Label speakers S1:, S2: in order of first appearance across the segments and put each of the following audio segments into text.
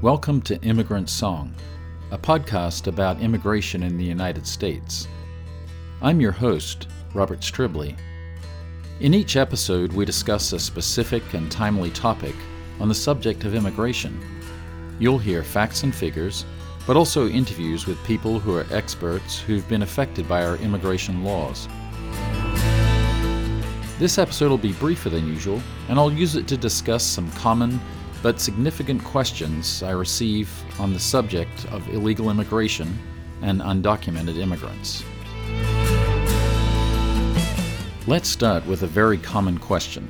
S1: Welcome to Immigrant Song, a podcast about immigration in the United States. I'm your host, Robert Stribley. In each episode, we discuss a specific and timely topic on the subject of immigration. You'll hear facts and figures, but also interviews with people who are experts who've been affected by our immigration laws. This episode will be briefer than usual, and I'll use it to discuss some common but significant questions I receive on the subject of illegal immigration and undocumented immigrants. Let's start with a very common question.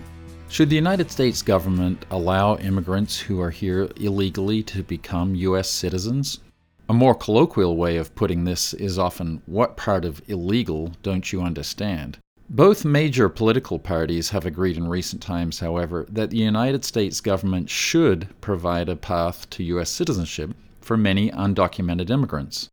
S1: Should the United States government allow immigrants who are here illegally to become U.S. citizens? A more colloquial way of putting this is often, What part of illegal don't you understand? Both major political parties have agreed in recent times, however, that the United States government should provide a path to U.S. citizenship for many undocumented immigrants.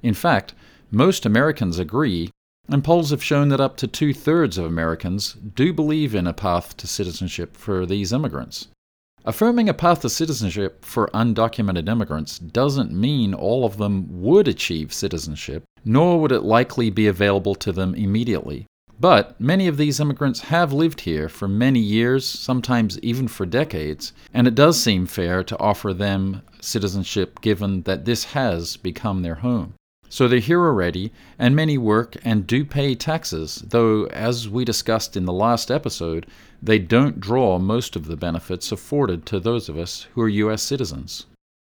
S1: In fact, most Americans agree, and polls have shown that up to two thirds of Americans do believe in a path to citizenship for these immigrants. Affirming a path to citizenship for undocumented immigrants doesn't mean all of them would achieve citizenship, nor would it likely be available to them immediately. But many of these immigrants have lived here for many years, sometimes even for decades, and it does seem fair to offer them citizenship given that this has become their home. So they're here already, and many work and do pay taxes, though, as we discussed in the last episode, they don't draw most of the benefits afforded to those of us who are U.S. citizens.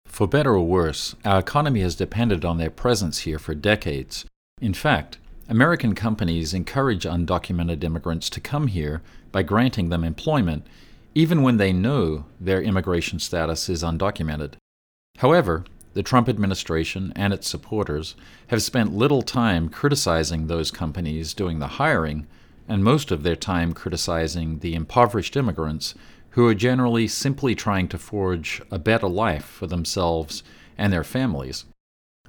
S1: For better or worse, our economy has depended on their presence here for decades. In fact, American companies encourage undocumented immigrants to come here by granting them employment, even when they know their immigration status is undocumented. However, the Trump administration and its supporters have spent little time criticizing those companies doing the hiring, and most of their time criticizing the impoverished immigrants who are generally simply trying to forge a better life for themselves and their families.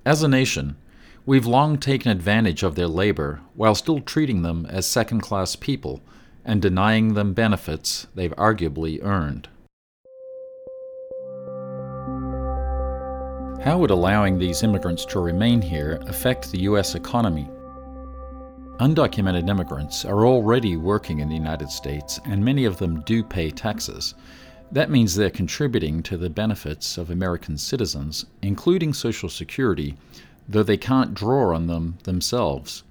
S1: As a nation, We've long taken advantage of their labor while still treating them as second class people and denying them benefits they've arguably earned. How would allowing these immigrants to remain here affect the U.S. economy? Undocumented immigrants are already working in the United States, and many of them do pay taxes. That means they're contributing to the benefits of American citizens, including Social Security, though they can't draw on them themselves.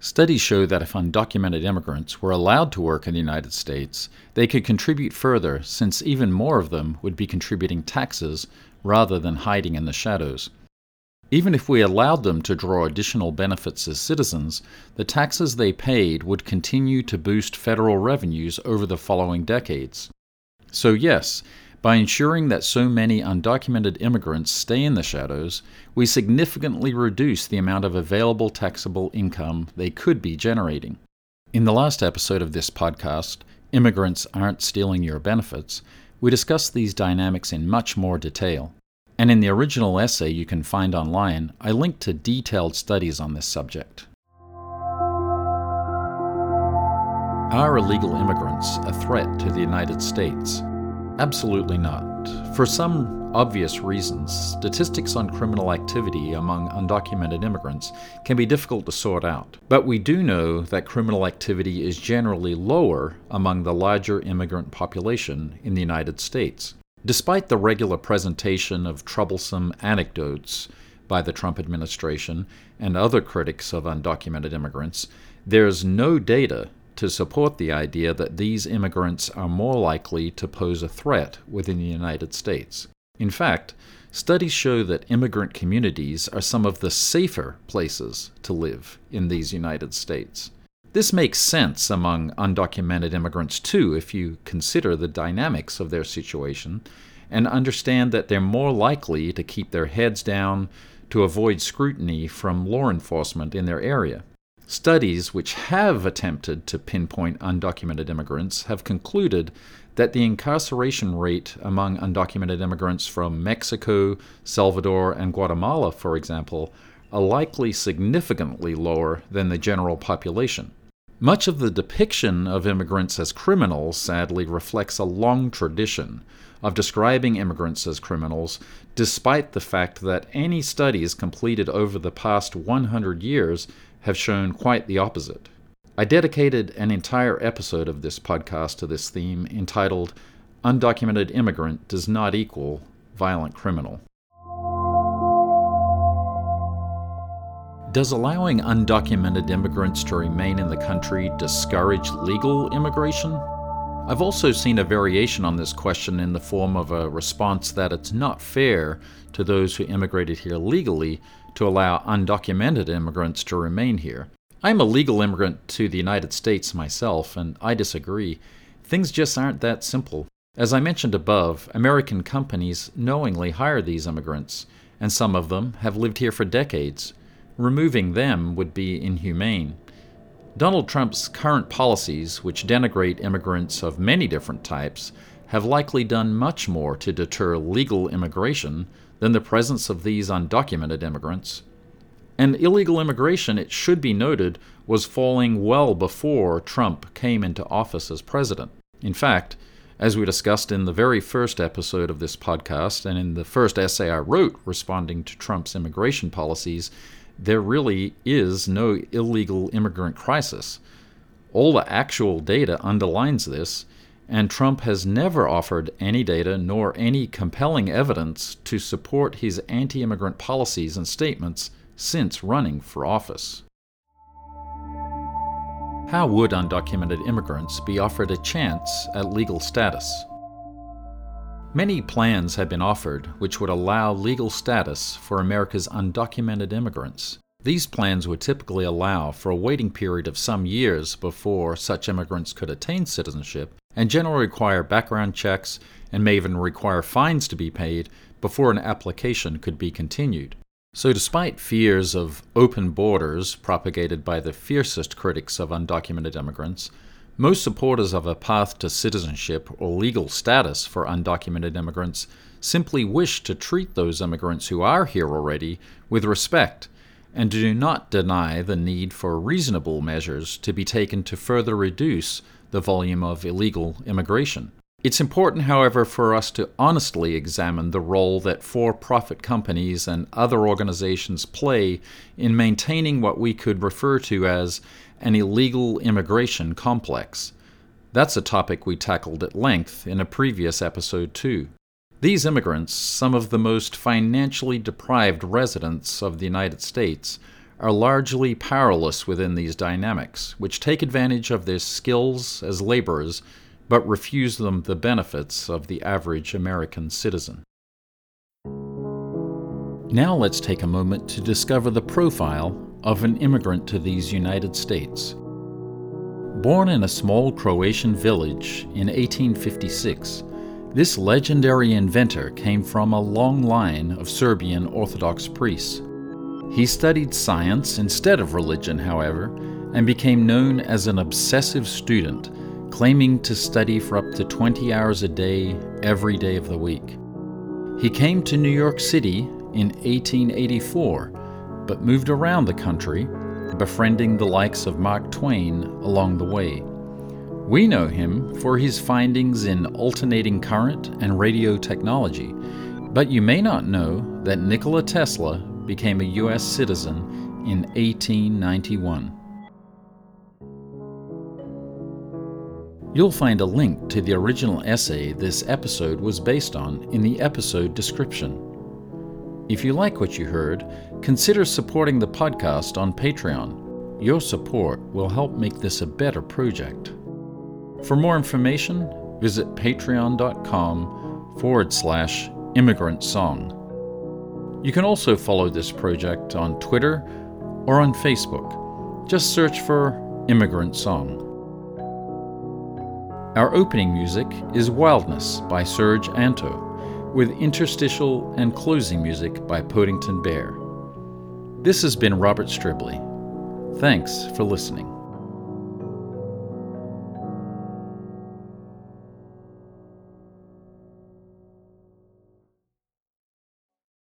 S1: Studies show that if undocumented immigrants were allowed to work in the United States, they could contribute further, since even more of them would be contributing taxes rather than hiding in the shadows. Even if we allowed them to draw additional benefits as citizens, the taxes they paid would continue to boost federal revenues over the following decades. So, yes, by ensuring that so many undocumented immigrants stay in the shadows, we significantly reduce the amount of available taxable income they could be generating. In the last episode of this podcast, Immigrants Aren't Stealing Your Benefits, we discussed these dynamics in much more detail. And in the original essay you can find online, I linked to detailed studies on this subject. Are illegal immigrants a threat to the United States? Absolutely not. For some obvious reasons, statistics on criminal activity among undocumented immigrants can be difficult to sort out. But we do know that criminal activity is generally lower among the larger immigrant population in the United States. Despite the regular presentation of troublesome anecdotes by the Trump administration and other critics of undocumented immigrants, there's no data to support the idea that these immigrants are more likely to pose a threat within the United States. In fact, studies show that immigrant communities are some of the safer places to live in these United States. This makes sense among undocumented immigrants too if you consider the dynamics of their situation and understand that they're more likely to keep their heads down to avoid scrutiny from law enforcement in their area. Studies which have attempted to pinpoint undocumented immigrants have concluded that the incarceration rate among undocumented immigrants from Mexico, Salvador, and Guatemala, for example, are likely significantly lower than the general population. Much of the depiction of immigrants as criminals sadly reflects a long tradition of describing immigrants as criminals, despite the fact that any studies completed over the past 100 years have shown quite the opposite. I dedicated an entire episode of this podcast to this theme entitled Undocumented Immigrant Does Not Equal Violent Criminal. Does allowing undocumented immigrants to remain in the country discourage legal immigration? I've also seen a variation on this question in the form of a response that it's not fair to those who immigrated here legally to allow undocumented immigrants to remain here. I'm a legal immigrant to the United States myself, and I disagree. Things just aren't that simple. As I mentioned above, American companies knowingly hire these immigrants, and some of them have lived here for decades. Removing them would be inhumane. Donald Trump's current policies, which denigrate immigrants of many different types, have likely done much more to deter legal immigration than the presence of these undocumented immigrants. And illegal immigration, it should be noted, was falling well before Trump came into office as president. In fact, as we discussed in the very first episode of this podcast and in the first essay I wrote responding to Trump's immigration policies, there really is no illegal immigrant crisis. All the actual data underlines this, and Trump has never offered any data nor any compelling evidence to support his anti immigrant policies and statements since running for office. How would undocumented immigrants be offered a chance at legal status? Many plans have been offered which would allow legal status for America's undocumented immigrants. These plans would typically allow for a waiting period of some years before such immigrants could attain citizenship, and generally require background checks and may even require fines to be paid before an application could be continued. So, despite fears of open borders propagated by the fiercest critics of undocumented immigrants, most supporters of a path to citizenship or legal status for undocumented immigrants simply wish to treat those immigrants who are here already with respect and do not deny the need for reasonable measures to be taken to further reduce the volume of illegal immigration. It's important, however, for us to honestly examine the role that for profit companies and other organizations play in maintaining what we could refer to as an illegal immigration complex. That's a topic we tackled at length in a previous episode, too. These immigrants, some of the most financially deprived residents of the United States, are largely powerless within these dynamics, which take advantage of their skills as laborers but refuse them the benefits of the average American citizen. Now let's take a moment to discover the profile of an immigrant to these United States. Born in a small Croatian village in 1856, this legendary inventor came from a long line of Serbian Orthodox priests. He studied science instead of religion, however, and became known as an obsessive student, claiming to study for up to 20 hours a day every day of the week. He came to New York City in 1884 but moved around the country, befriending the likes of Mark Twain along the way. We know him for his findings in alternating current and radio technology, but you may not know that Nikola Tesla became a U.S. citizen in 1891. You'll find a link to the original essay this episode was based on in the episode description. If you like what you heard, consider supporting the podcast on Patreon. Your support will help make this a better project. For more information, visit patreon.com forward slash immigrant song. You can also follow this project on Twitter or on Facebook. Just search for Immigrant Song. Our opening music is Wildness by Serge Anto with interstitial and closing music by Podington Bear. This has been Robert Stribley. Thanks for listening.